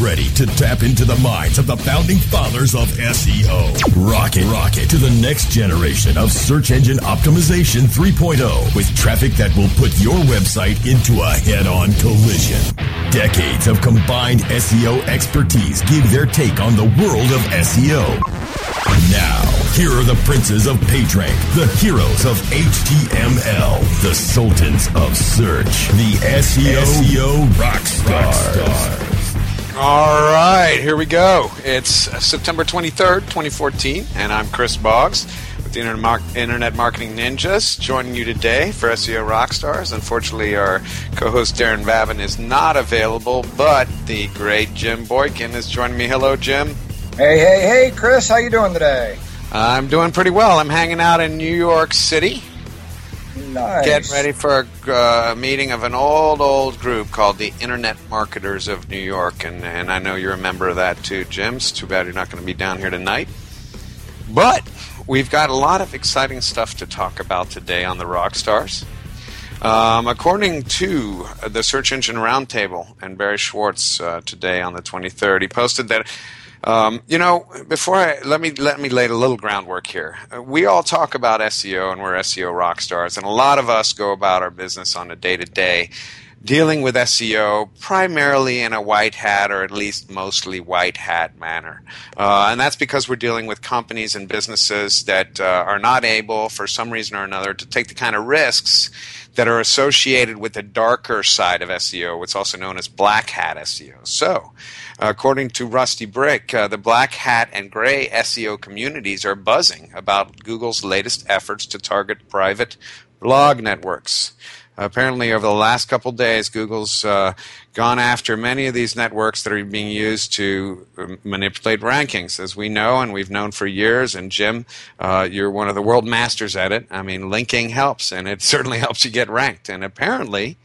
ready to tap into the minds of the founding fathers of SEO. Rocket, rocket to the next generation of search engine optimization 3.0 with traffic that will put your website into a head-on collision. Decades of combined SEO expertise give their take on the world of SEO. Now, here are the princes of PageRank, the heroes of HTML, the sultans of search, the SEO, SEO rock stars. All right, here we go. It's September 23rd, 2014, and I'm Chris Boggs with the Internet Marketing Ninjas joining you today for SEO Rockstars. Unfortunately, our co host Darren Vavin is not available, but the great Jim Boykin is joining me. Hello, Jim. Hey, hey, hey, Chris, how you doing today? I'm doing pretty well. I'm hanging out in New York City. Nice. Getting ready for a uh, meeting of an old, old group called the Internet Marketers of New York, and, and I know you're a member of that too, Jim. It's too bad you're not going to be down here tonight. But we've got a lot of exciting stuff to talk about today on the Rockstars. Um, according to the Search Engine Roundtable and Barry Schwartz uh, today on the 23rd, he posted that um, you know, before I let me let me lay a little groundwork here. We all talk about SEO and we're SEO rock stars, and a lot of us go about our business on a day to day dealing with SEO primarily in a white hat or at least mostly white hat manner. Uh, and that's because we're dealing with companies and businesses that uh, are not able, for some reason or another, to take the kind of risks that are associated with the darker side of SEO, what's also known as black hat SEO. So, According to Rusty Brick, uh, the black hat and gray SEO communities are buzzing about Google's latest efforts to target private blog networks. Apparently, over the last couple days, Google's uh, gone after many of these networks that are being used to um, manipulate rankings, as we know and we've known for years. And Jim, uh, you're one of the world masters at it. I mean, linking helps, and it certainly helps you get ranked. And apparently,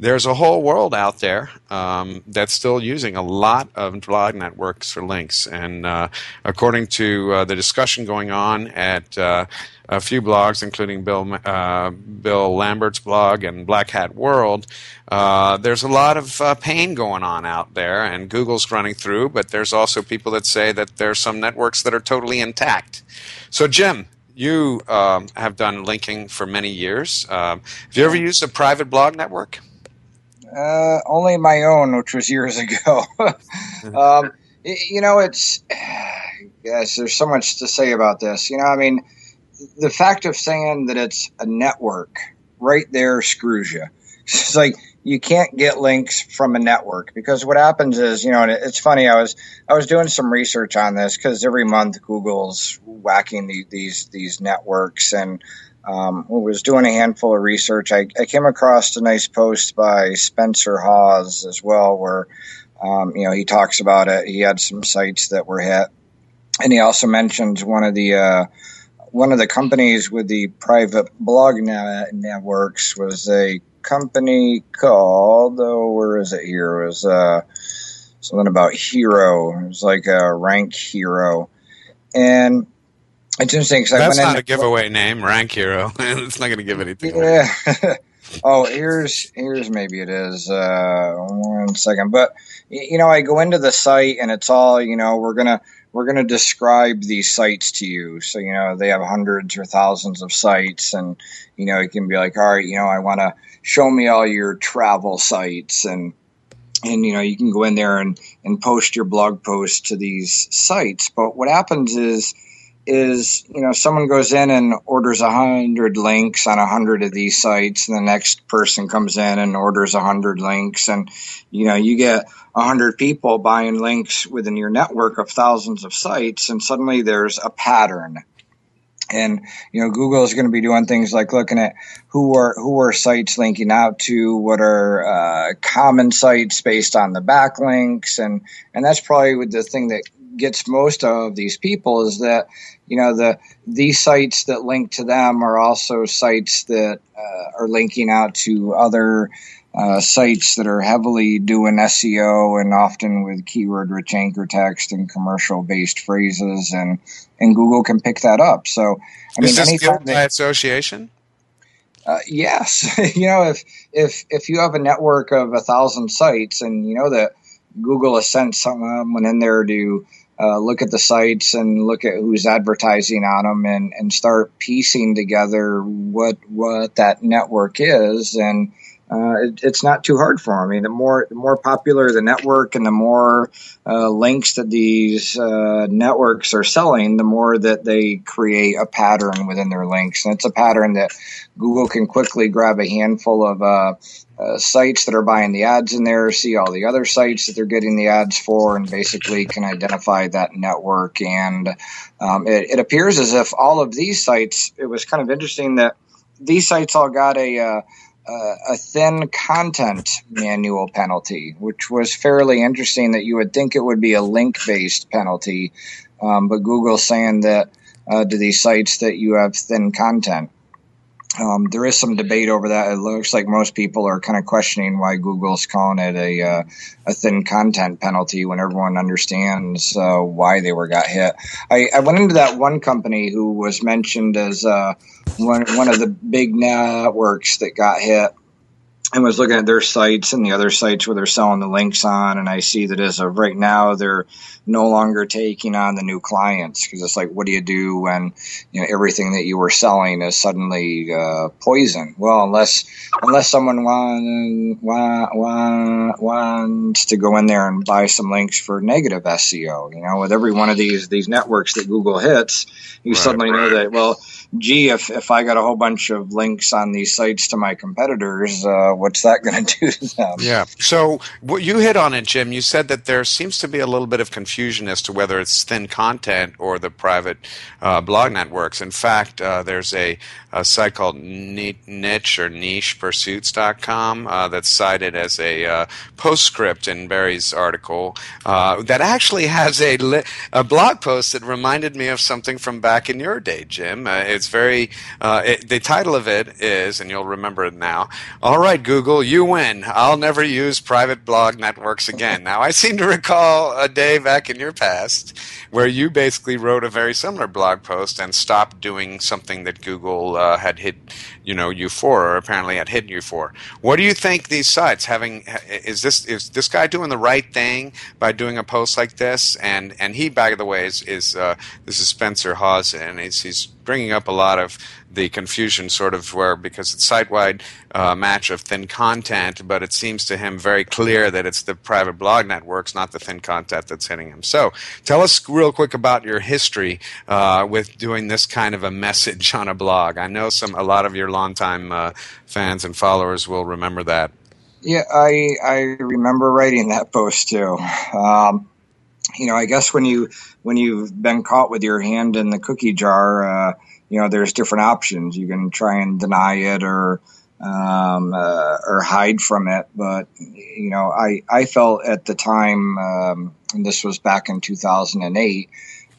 there's a whole world out there um, that's still using a lot of blog networks for links. And uh, according to uh, the discussion going on at uh, a few blogs, including Bill uh, Bill Lambert's blog and Black Hat World, uh, there's a lot of uh, pain going on out there, and Google's running through. But there's also people that say that there's some networks that are totally intact. So, Jim, you um, have done linking for many years. Um, have you ever used a private blog network? Uh, only my own, which was years ago. um, you know, it's yes. There's so much to say about this. You know, I mean, the fact of saying that it's a network right there screws you. It's like you can't get links from a network because what happens is, you know, and it's funny. I was I was doing some research on this because every month Google's whacking the, these these networks and um, was doing a handful of research. I, I, came across a nice post by Spencer Haws as well, where um, you know he talks about it. He had some sites that were hit, and he also mentions one of the uh, one of the companies with the private blog net- networks was a company called oh where is it here? It was uh, something about Hero. It was like a rank hero, and it's interesting because that's not a giveaway name, Rank Hero. it's not going to give anything. Yeah. oh, here's here's maybe it is. Uh, one second, but you know, I go into the site and it's all you know. We're gonna we're gonna describe these sites to you. So you know, they have hundreds or thousands of sites, and you know, it can be like, all right, you know, I want to show me all your travel sites and and you know you can go in there and and post your blog posts to these sites but what happens is is you know someone goes in and orders a hundred links on a hundred of these sites and the next person comes in and orders a hundred links and you know you get a hundred people buying links within your network of thousands of sites and suddenly there's a pattern. And you know google is going to be doing things like looking at who are who are sites linking out to what are uh, common sites based on the backlinks and and that's probably the thing that gets most of these people is that you know the these sites that link to them are also sites that uh, are linking out to other uh, sites that are heavily doing SEO and often with keyword rich anchor text and commercial based phrases and and Google can pick that up. So I mean, is this guilt by association? Uh, yes, you know if if if you have a network of a thousand sites and you know that Google has sent someone in there to uh, look at the sites and look at who's advertising on them and, and start piecing together what what that network is. And uh, it, it's not too hard for them. I mean, the more the more popular the network and the more uh, links that these uh, networks are selling, the more that they create a pattern within their links, and it's a pattern that Google can quickly grab a handful of uh, uh, sites that are buying the ads in there, see all the other sites that they're getting the ads for, and basically can identify that network. And um, it, it appears as if all of these sites. It was kind of interesting that these sites all got a uh, a thin content manual penalty, which was fairly interesting. That you would think it would be a link based penalty, um, but Google's saying that uh, to these sites that you have thin content. Um, there is some debate over that. It looks like most people are kind of questioning why Google's calling it a uh, a thin content penalty when everyone understands uh, why they were got hit. I, I, went into that one company who was mentioned as uh, one one of the big networks that got hit and was looking at their sites and the other sites where they're selling the links on, and I see that as of right now, they're no longer taking on the new clients because it's like, what do you do when you know everything that you were selling is suddenly uh, poison? Well, unless unless someone want, want, wants to go in there and buy some links for negative SEO, you know, with every one of these these networks that Google hits, you right, suddenly right. know that well gee, if, if I got a whole bunch of links on these sites to my competitors, uh, what's that going to do to them? Yeah. So what you hit on it, Jim. You said that there seems to be a little bit of confusion as to whether it's thin content or the private uh, blog networks. In fact, uh, there's a, a, site called Niche or NichePursuits.com uh, that's cited as a uh, postscript in Barry's article uh, that actually has a, li- a blog post that reminded me of something from back in your day, Jim. Uh, it's very. It, the title of it is, and you'll remember it now. All right, Google, you win. I'll never use private blog networks again. Now, I seem to recall a day back in your past where you basically wrote a very similar blog post and stopped doing something that Google uh, had hit, you know, you for, or apparently had hidden you for. What do you think these sites having? Is this is this guy doing the right thing by doing a post like this? And and he, by the way, is is uh, this is Spencer Haws, and he's he's bringing up a lot of the confusion, sort of where because it's site wide uh, match of thin content, but it seems to him very clear that it's the private blog networks, not the thin content that's hitting him. So tell us real quick about your history uh, with doing this kind of a message on a blog. I know some a lot of your longtime uh, fans and followers will remember that. Yeah, I I remember writing that post too. Um, you know, I guess when you when you've been caught with your hand in the cookie jar, uh, you know, there's different options. You can try and deny it or um, uh, or hide from it. But you know, I I felt at the time, um, and this was back in 2008.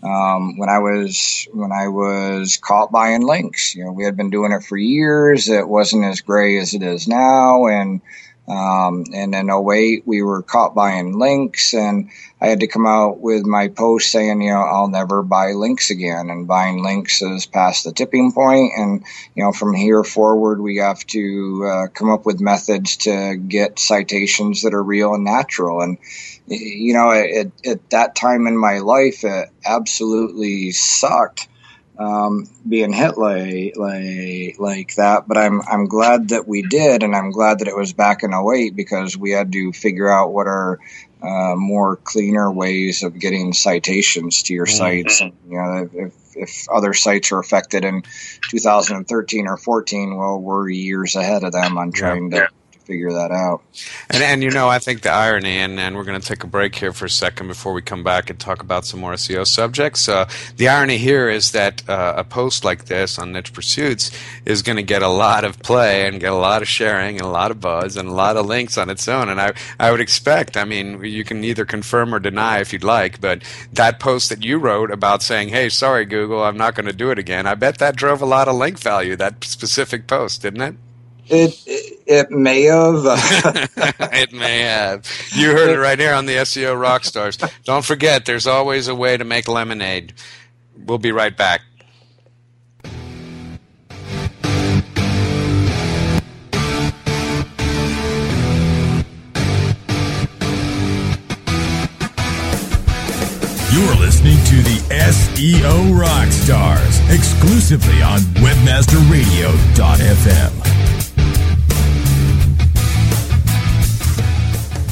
Um, when I was when I was caught buying links, you know, we had been doing it for years. It wasn't as gray as it is now, and um, and in 08, we were caught buying links, and I had to come out with my post saying, you know, I'll never buy links again. And buying links is past the tipping point. and you know, from here forward, we have to uh, come up with methods to get citations that are real and natural. And you know, at, at that time in my life, it absolutely sucked um, being hit like, like like that. But I'm I'm glad that we did, and I'm glad that it was back in 08 because we had to figure out what are uh, more cleaner ways of getting citations to your mm-hmm. sites. And, you know, if, if other sites are affected in 2013 or 14, well, we're years ahead of them on trying yeah. to figure that out. And and you know, I think the irony, and, and we're going to take a break here for a second before we come back and talk about some more SEO subjects. Uh, the irony here is that uh, a post like this on Niche Pursuits is going to get a lot of play and get a lot of sharing and a lot of buzz and a lot of links on its own. And I I would expect, I mean, you can either confirm or deny if you'd like, but that post that you wrote about saying, "Hey, sorry Google, I'm not going to do it again," I bet that drove a lot of link value. That specific post, didn't it? It, it, may have. it may have. You heard it right here on the SEO Rockstars. Don't forget, there's always a way to make lemonade. We'll be right back. You're listening to the SEO Rockstars exclusively on WebmasterRadio.fm.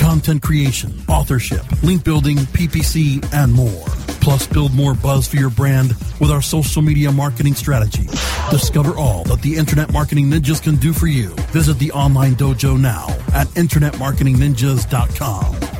content creation, authorship, link building, PPC, and more. Plus, build more buzz for your brand with our social media marketing strategy. Discover all that the Internet Marketing Ninjas can do for you. Visit the online dojo now at InternetMarketingNinjas.com.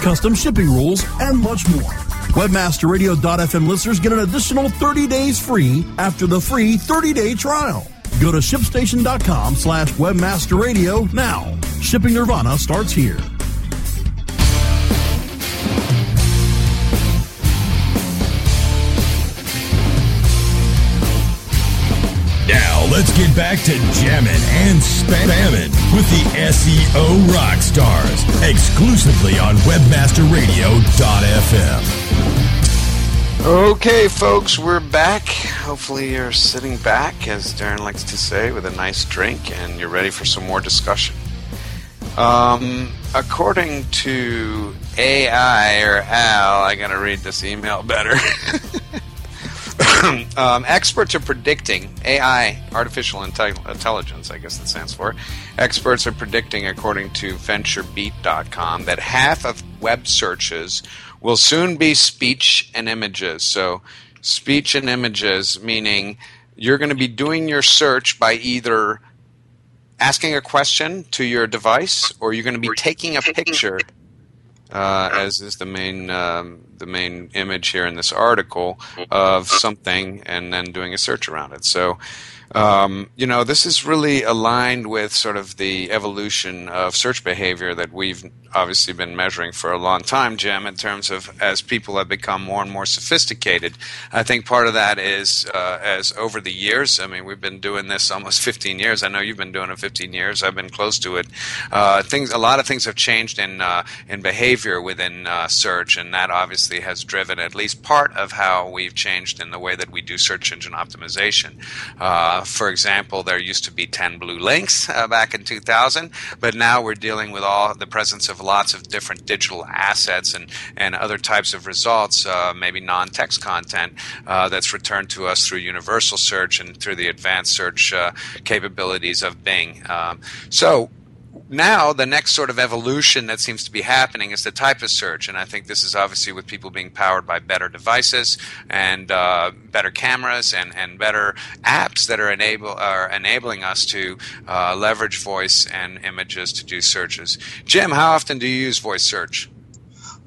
custom shipping rules, and much more. WebmasterRadio.fm listeners get an additional 30 days free after the free 30-day trial. Go to shipstation.com slash webmasterradio now. Shipping Nirvana starts here. Back to jamming and spamming with the SEO Rockstars exclusively on WebmasterRadio.fm. Okay, folks, we're back. Hopefully, you're sitting back, as Darren likes to say, with a nice drink, and you're ready for some more discussion. Um, according to AI or Al, I gotta read this email better. um, experts are predicting AI, artificial inte- intelligence, I guess that stands for. Experts are predicting, according to VentureBeat.com, that half of web searches will soon be speech and images. So, speech and images meaning you're going to be doing your search by either asking a question to your device or you're going to be taking a picture uh, as is the main um, the main image here in this article of something, and then doing a search around it. So. Um, you know, this is really aligned with sort of the evolution of search behavior that we've obviously been measuring for a long time, Jim, in terms of as people have become more and more sophisticated. I think part of that is uh, as over the years, I mean, we've been doing this almost 15 years. I know you've been doing it 15 years. I've been close to it. Uh, things, a lot of things have changed in uh, in behavior within uh, search, and that obviously has driven at least part of how we've changed in the way that we do search engine optimization. Uh, for example, there used to be 10 blue links uh, back in 2000, but now we're dealing with all the presence of lots of different digital assets and, and other types of results, uh, maybe non text content uh, that's returned to us through universal search and through the advanced search uh, capabilities of Bing. Um, so, now the next sort of evolution that seems to be happening is the type of search and i think this is obviously with people being powered by better devices and uh, better cameras and, and better apps that are enable are enabling us to uh, leverage voice and images to do searches. Jim how often do you use voice search?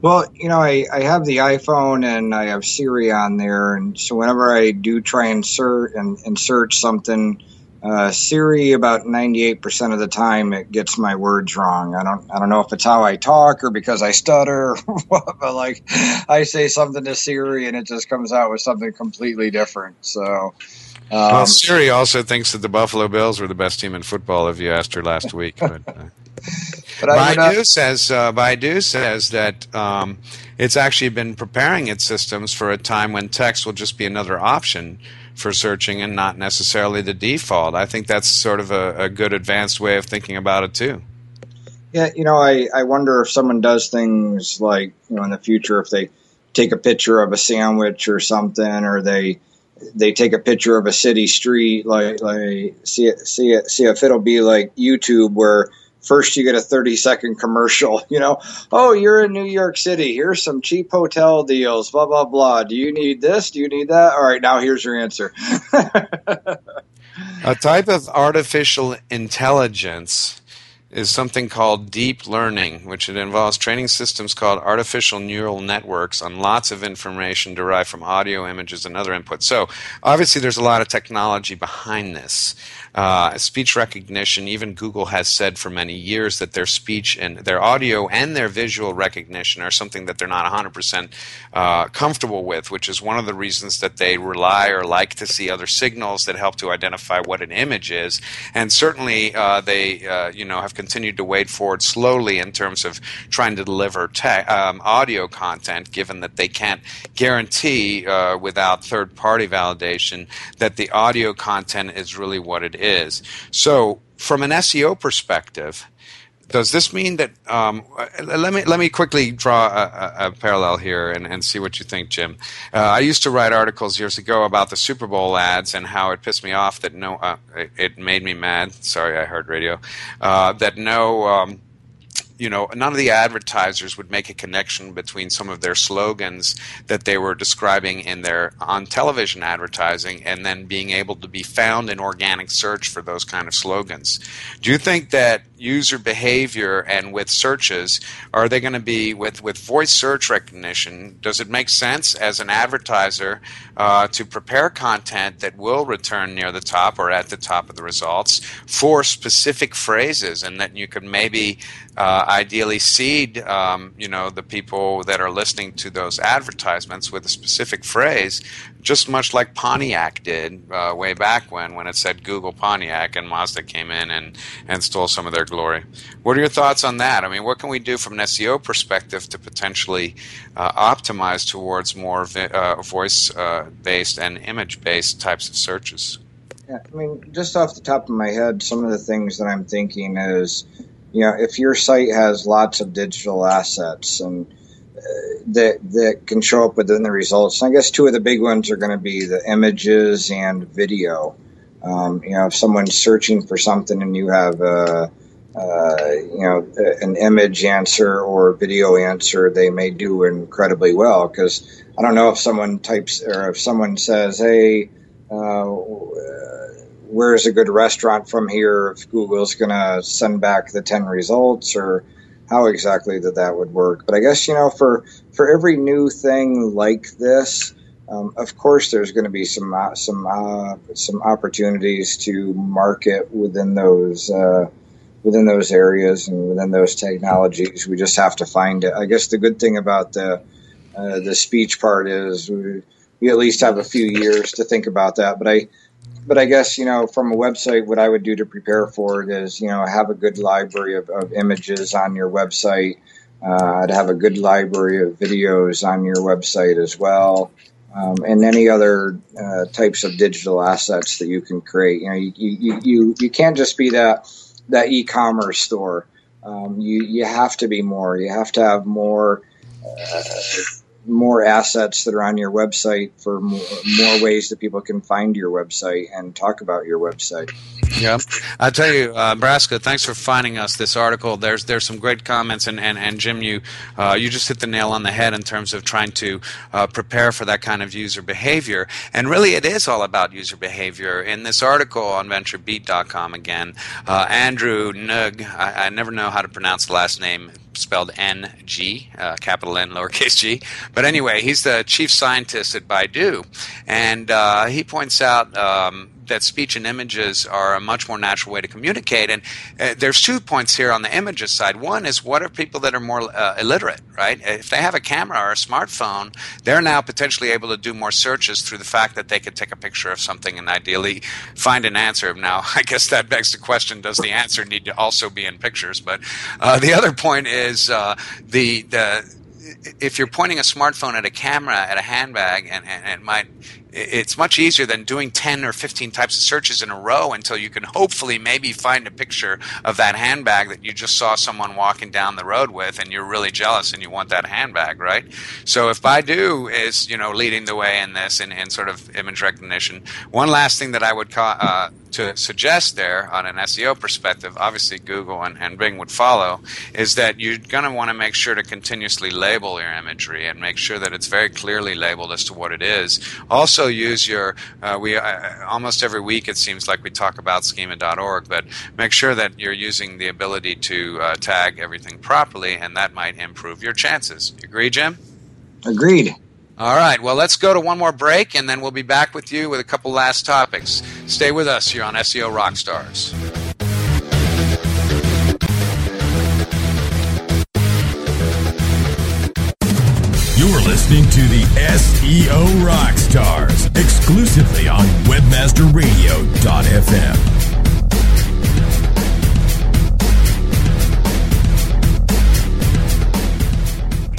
Well, you know, I, I have the iPhone and I have Siri on there, and so whenever I do try and search and, and search something, uh, Siri about ninety eight percent of the time it gets my words wrong. I don't I don't know if it's how I talk or because I stutter, but like I say something to Siri and it just comes out with something completely different. So. well Um, siri also thinks that the buffalo bills were the best team in football if you asked her last week but, uh, but uh, Baidu says uh, Baidu says that um, it's actually been preparing its systems for a time when text will just be another option for searching and not necessarily the default. I think that's sort of a, a good advanced way of thinking about it too. Yeah, you know, I, I wonder if someone does things like, you know, in the future, if they take a picture of a sandwich or something, or they they take a picture of a city street, like like see see see if it'll be like YouTube where first you get a 30 second commercial, you know, oh, you're in New York City. Here's some cheap hotel deals, blah, blah, blah. Do you need this? Do you need that? All right, now here's your answer. a type of artificial intelligence is something called deep learning, which it involves training systems called artificial neural networks on lots of information derived from audio, images, and other inputs. So obviously, there's a lot of technology behind this. Uh, speech recognition, even Google has said for many years that their speech and their audio and their visual recognition are something that they're not 100% uh, comfortable with, which is one of the reasons that they rely or like to see other signals that help to identify what an image is. And certainly, uh, they uh, you know have continued to wade forward slowly in terms of trying to deliver te- um, audio content, given that they can't guarantee uh, without third-party validation that the audio content is really what it is. So, from an SEO perspective, does this mean that? Um, let me let me quickly draw a, a, a parallel here and, and, see what you think, Jim. Uh, I used to write articles years ago about the Super Bowl ads and how it pissed me off that no, uh, it, it, made me mad. Sorry, I heard radio. Uh, that no. Um, you know, none of the advertisers would make a connection between some of their slogans that they were describing in their on television advertising and then being able to be found in organic search for those kind of slogans. Do you think that user behavior and with searches are they going to be with with voice search recognition? Does it make sense as an advertiser uh, to prepare content that will return near the top or at the top of the results for specific phrases and that you could maybe uh, ideally seed um, you know the people that are listening to those advertisements with a specific phrase just much like Pontiac did uh, way back when, when it said Google Pontiac and Mazda came in and, and stole some of their glory. What are your thoughts on that? I mean, what can we do from an SEO perspective to potentially uh, optimize towards more vi- uh, voice uh, based and image based types of searches? Yeah, I mean, just off the top of my head, some of the things that I'm thinking is, you know, if your site has lots of digital assets and that that can show up within the results. I guess two of the big ones are going to be the images and video. Um, you know, if someone's searching for something and you have a, you know an image answer or video answer, they may do incredibly well because I don't know if someone types or if someone says, "Hey." Uh, where's a good restaurant from here if Google's going to send back the 10 results or how exactly that that would work. But I guess you know for for every new thing like this, um, of course, there's going to be some uh, some uh, some opportunities to market within those uh, within those areas and within those technologies. We just have to find it. I guess the good thing about the uh, the speech part is we, we at least have a few years to think about that. But I but I guess you know from a website, what I would do to prepare for it is you know have a good library of, of images on your website. Uh, I'd have a good library of videos on your website as well, um, and any other uh, types of digital assets that you can create. You know, you you, you, you can't just be that that e-commerce store. Um, you you have to be more. You have to have more. Uh, more assets that are on your website for more, more, ways that people can find your website and talk about your website. Yeah, I tell you, uh, Nebraska. Thanks for finding us this article. There's there's some great comments, and and, and Jim, you uh, you just hit the nail on the head in terms of trying to uh, prepare for that kind of user behavior. And really, it is all about user behavior. In this article on VentureBeat.com, again, uh, Andrew Ng, I, I never know how to pronounce the last name spelled N G, uh, capital N, lowercase g. But anyway, he's the chief scientist at Baidu, and uh, he points out um, that speech and images are a much more natural way to communicate. And uh, there's two points here on the images side. One is what are people that are more uh, illiterate, right? If they have a camera or a smartphone, they're now potentially able to do more searches through the fact that they could take a picture of something and ideally find an answer. Now, I guess that begs the question: Does the answer need to also be in pictures? But uh, the other point is uh, the the if you're pointing a smartphone at a camera at a handbag and, and, and it might it's much easier than doing 10 or 15 types of searches in a row until you can hopefully maybe find a picture of that handbag that you just saw someone walking down the road with and you're really jealous and you want that handbag, right? So if Baidu is, you know, leading the way in this in, in sort of image recognition, one last thing that I would call, uh, to suggest there on an SEO perspective, obviously Google and, and Bing would follow, is that you're going to want to make sure to continuously label your imagery and make sure that it's very clearly labeled as to what it is. Also, use your, uh, we uh, almost every week it seems like we talk about schema.org, but make sure that you're using the ability to uh, tag everything properly, and that might improve your chances. Agree, Jim? Agreed. All right. Well, let's go to one more break, and then we'll be back with you with a couple last topics. Stay with us here on SEO Rockstars. You're listening to the SEO Rockstars exclusively on WebmasterRadio.fm.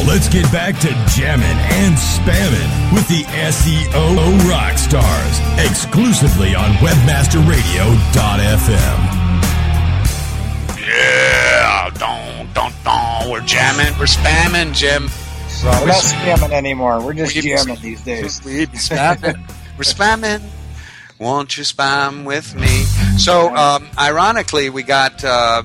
Now let's get back to jamming and spamming with the SEO rock stars exclusively on WebmasterRadio.fm. Yeah, don't, don't, don't. We're jamming, we're spamming, Jim. We're not spamming anymore. We're just We- jamming these days. We're spamming. We're spamming. Won't you spam with me? So, um, ironically, we got uh,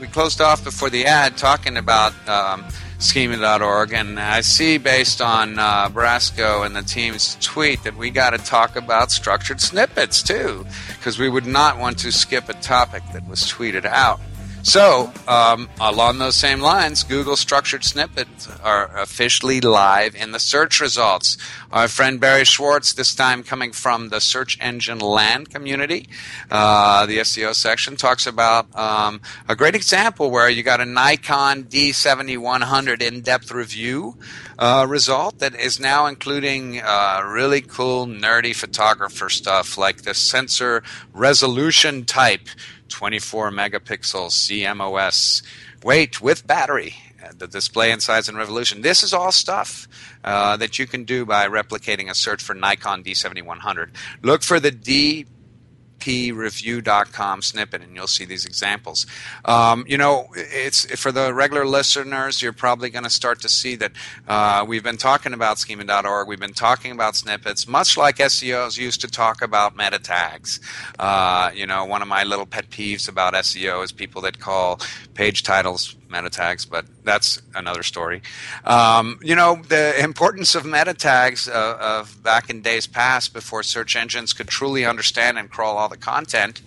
we closed off before the ad talking about um, schema.org, and I see based on uh, Brasco and the team's tweet that we got to talk about structured snippets too, because we would not want to skip a topic that was tweeted out. So, um, along those same lines, Google structured snippets are officially live in the search results. Our friend Barry Schwartz, this time coming from the search engine land community, uh, the SEO section, talks about um, a great example where you got a Nikon D7100 in depth review uh, result that is now including uh, really cool, nerdy photographer stuff like the sensor resolution type. 24 megapixels CMOS weight with battery, uh, the display and size and revolution. This is all stuff uh, that you can do by replicating a search for Nikon D7100. Look for the D preview.com snippet and you'll see these examples. Um, you know, it's for the regular listeners, you're probably going to start to see that uh, we've been talking about schema.org, we've been talking about snippets, much like SEOs used to talk about meta tags. Uh, you know, one of my little pet peeves about SEO is people that call page titles meta tags, but that's another story. Um, you know, the importance of meta tags uh, of back in days past before search engines could truly understand and crawl all the content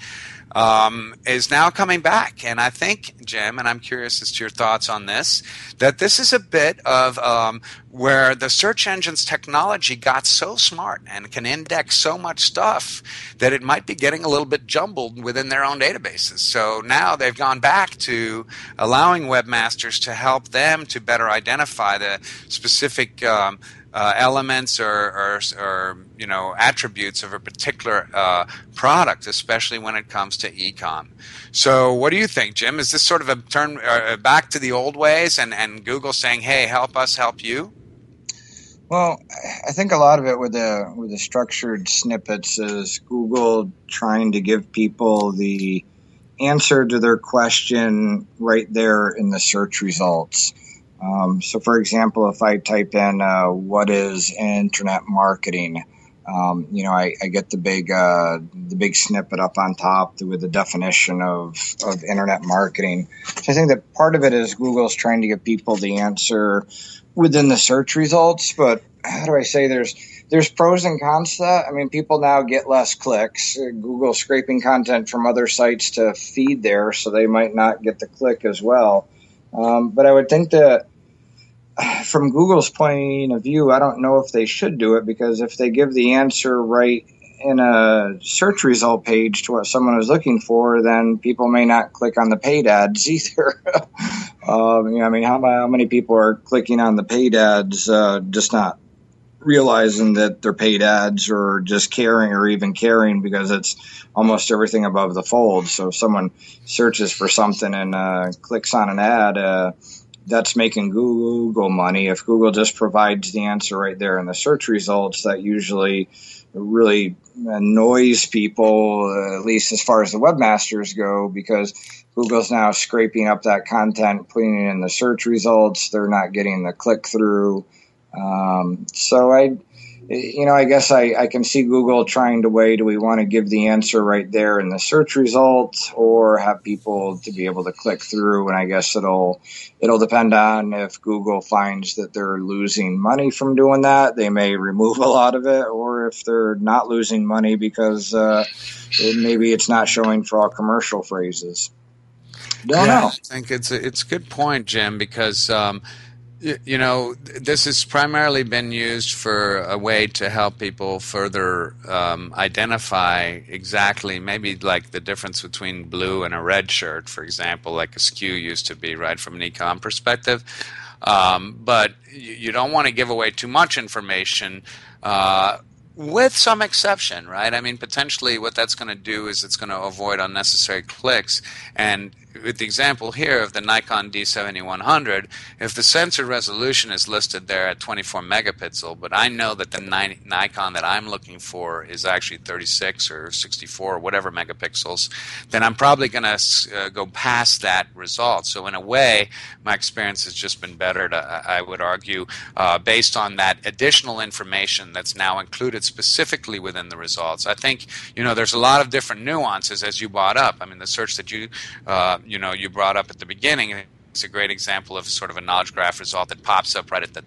um, is now coming back. And I think, Jim, and I'm curious as to your thoughts on this, that this is a bit of um, where the search engine's technology got so smart and can index so much stuff that it might be getting a little bit jumbled within their own databases. So now they've gone back to allowing webmasters to help them to better identify the specific um, uh, elements or, or, or, you know attributes of a particular uh, product, especially when it comes to ecom. So, what do you think, Jim? Is this sort of a turn uh, back to the old ways, and, and Google saying, "Hey, help us, help you"? Well, I think a lot of it with the with the structured snippets is Google trying to give people the answer to their question right there in the search results. Um, so, for example, if I type in uh, "what is internet marketing," um, you know, I, I, get the big uh, the big snippet up on top with the definition of of internet marketing. So I think that part of it is Google's trying to get people the answer within the search results. But how do I say there's there's pros and cons to that. I mean, people now get less clicks. Google scraping content from other sites to feed there, so they might not get the click as well. Um, but I would think that from Google's point of view, I don't know if they should do it because if they give the answer right in a search result page to what someone is looking for, then people may not click on the paid ads either. um, you know, I mean, how, how, many people are clicking on the paid ads, uh, just not realizing that they're paid ads or just caring or even caring because it's almost everything above the fold. So if someone searches for something and uh, clicks on an ad, uh, that's making Google money. If Google just provides the answer right there in the search results, that usually really annoys people, uh, at least as far as the webmasters go, because Google's now scraping up that content, putting it in the search results. They're not getting the click through. Um, so I, you know, I guess I, I can see Google trying to weigh do we want to give the answer right there in the search result or have people to be able to click through and I guess it'll it'll depend on if Google finds that they're losing money from doing that they may remove a lot of it or if they're not losing money because uh, it, maybe it's not showing for all commercial phrases. Don't yeah, know. I think it's a, it's a good point, Jim, because um, you know, this has primarily been used for a way to help people further um, identify exactly, maybe like the difference between blue and a red shirt, for example, like a SKU used to be, right, from an econ perspective. Um, but you don't want to give away too much information. Uh, with some exception, right? I mean, potentially what that's going to do is it's going to avoid unnecessary clicks. And with the example here of the Nikon D7100, if the sensor resolution is listed there at 24 megapixel, but I know that the Nikon that I'm looking for is actually 36 or 64 or whatever megapixels, then I'm probably going to uh, go past that result. So in a way, my experience has just been better. To, I would argue, uh, based on that additional information that's now included specifically within the results. I think you know there's a lot of different nuances as you brought up. I mean, the search that you uh, you know you brought up at the beginning is a great example of sort of a knowledge graph result that pops up right at the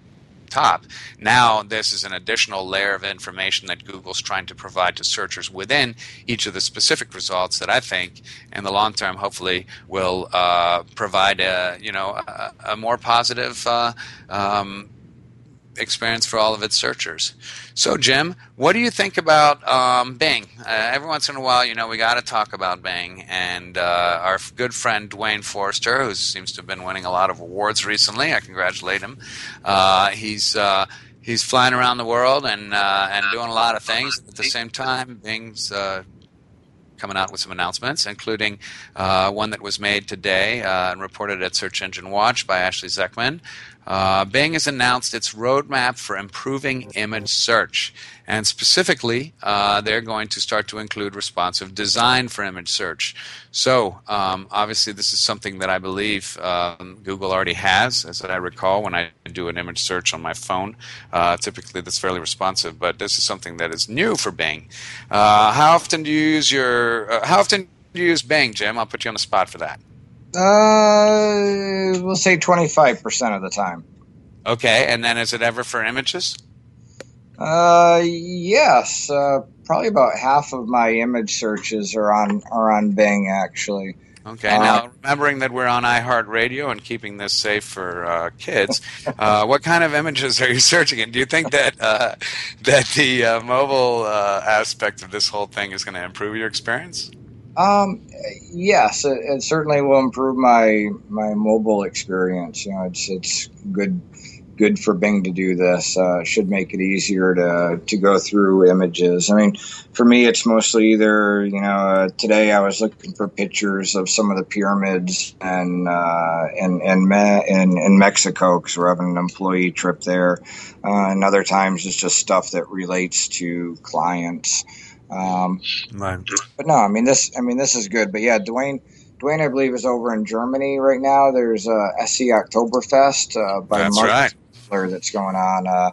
top. Now, this is an additional layer of information that Google's trying to provide to searchers within each of the specific results that I think, in the long term, hopefully, will uh, provide a you know a, a more positive. Uh, um, experience for all of its searchers. So, Jim, what do you think about um, Bing? Uh, every once in a while, you know, we got to talk about Bing. And uh, our good friend Duane Forrester, who seems to have been winning a lot of awards recently, I congratulate him. Uh, he's uh, he's flying around the world and uh, and doing a lot of things. At the same time, Bing's uh, coming out with some announcements, including uh, one that was made today uh, and reported at Search Engine Watch by Ashley Zeckman, uh, Bing has announced its roadmap for improving image search. And specifically, uh, they're going to start to include responsive design for image search. So, um, obviously, this is something that I believe um, Google already has, as I recall when I do an image search on my phone. Uh, typically, that's fairly responsive, but this is something that is new for Bing. Uh, how often do you use your? Uh, how often do you use Bing, Jim? I'll put you on the spot for that. Uh, we'll say 25% of the time. Okay, and then is it ever for images? Uh, yes. Uh, probably about half of my image searches are on are on Bing actually. Okay, uh, now remembering that we're on iHeartRadio and keeping this safe for uh, kids, uh, what kind of images are you searching? in? do you think that uh, that the uh, mobile uh, aspect of this whole thing is going to improve your experience? Um, yes, it, it, certainly will improve my my mobile experience. You know, it's it's good good for Bing to do this. Uh, should make it easier to to go through images. I mean, for me, it's mostly either you know uh, today I was looking for pictures of some of the pyramids and uh, in in, in in Mexico because we're having an employee trip there, uh, and other times it's just stuff that relates to clients. Um, right. But no, I mean this. I mean this is good. But yeah, Duane. Duane, I believe, is over in Germany right now. There's uh, SE Oktoberfest uh, by That's Mark right that's going on. Uh,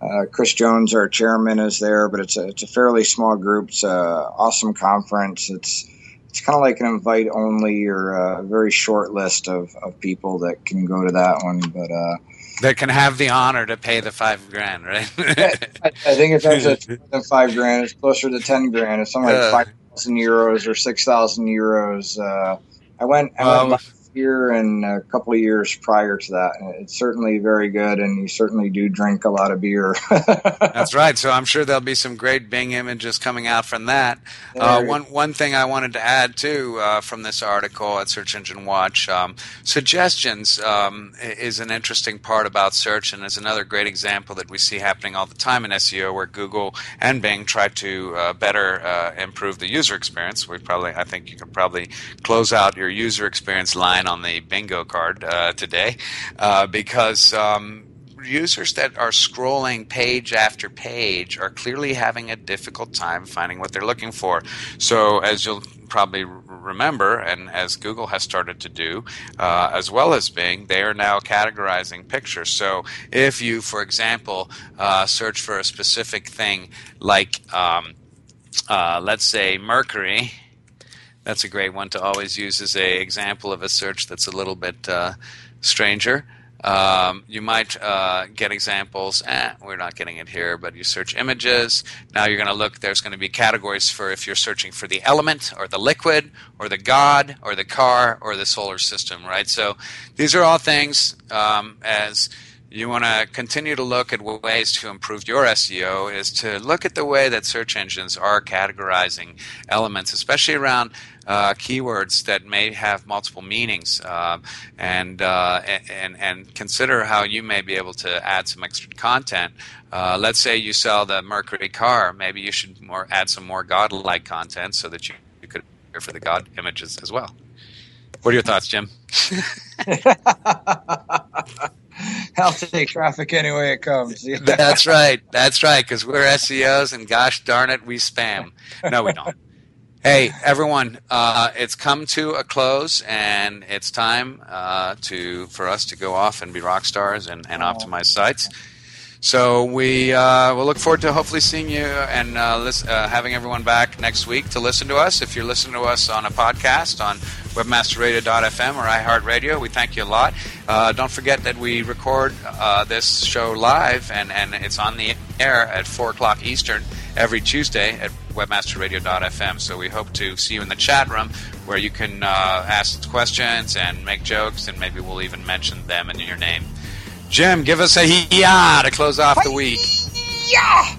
uh, Chris Jones, our chairman, is there, but it's a it's a fairly small group. It's an awesome conference. It's it's kind of like an invite only or a very short list of, of people that can go to that one. But uh, that can have the honor to pay the five grand, right? I, I, think it's actually than five grand. It's closer to ten grand. It's something like uh, five thousand euros or six thousand euros. Uh, I went. I went year and a couple of years prior to that. It's certainly very good, and you certainly do drink a lot of beer. That's right. So I'm sure there'll be some great Bing images coming out from that. Uh, one one thing I wanted to add too uh, from this article at Search Engine Watch, um, suggestions um, is an interesting part about search, and is another great example that we see happening all the time in SEO, where Google and Bing try to uh, better uh, improve the user experience. We probably, I think, you can probably close out your user experience line on the bingo card uh, today uh, because um, users that are scrolling page after page are clearly having a difficult time finding what they're looking for. So, as you'll probably remember, and as Google has started to do, uh, as well as Bing, they are now categorizing pictures. So, if you, for example, uh, search for a specific thing like, um, uh, let's say, Mercury that's a great one to always use as a example of a search that's a little bit uh, stranger. Um, you might uh, get examples. Eh, we're not getting it here, but you search images. Now you're going to look. There's going to be categories for if you're searching for the element, or the liquid, or the god, or the car, or the solar system. Right. So these are all things um, as you want to continue to look at ways to improve your SEO is to look at the way that search engines are categorizing elements, especially around uh, keywords that may have multiple meanings, uh, and, uh, and and consider how you may be able to add some extra content. Uh, let's say you sell the Mercury car, maybe you should more add some more godlike content so that you, you could appear for the god images as well. What are your thoughts, Jim? I'll take traffic any way it comes. That's right. That's right. Because we're SEOs, and gosh darn it, we spam. No, we don't. Hey, everyone! Uh, it's come to a close, and it's time uh, to for us to go off and be rock stars and, and oh. optimize sites. So we uh, will look forward to hopefully seeing you and uh, uh, having everyone back next week to listen to us. If you're listening to us on a podcast on webmasterradio.fm or iHeartRadio, we thank you a lot. Uh, don't forget that we record uh, this show live and, and it's on the air at 4 o'clock Eastern every Tuesday at webmasterradio.fm. So we hope to see you in the chat room where you can uh, ask questions and make jokes, and maybe we'll even mention them in your name. Jim, give us a yeah to close off the week. Yeah.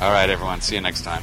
All right, everyone. See you next time.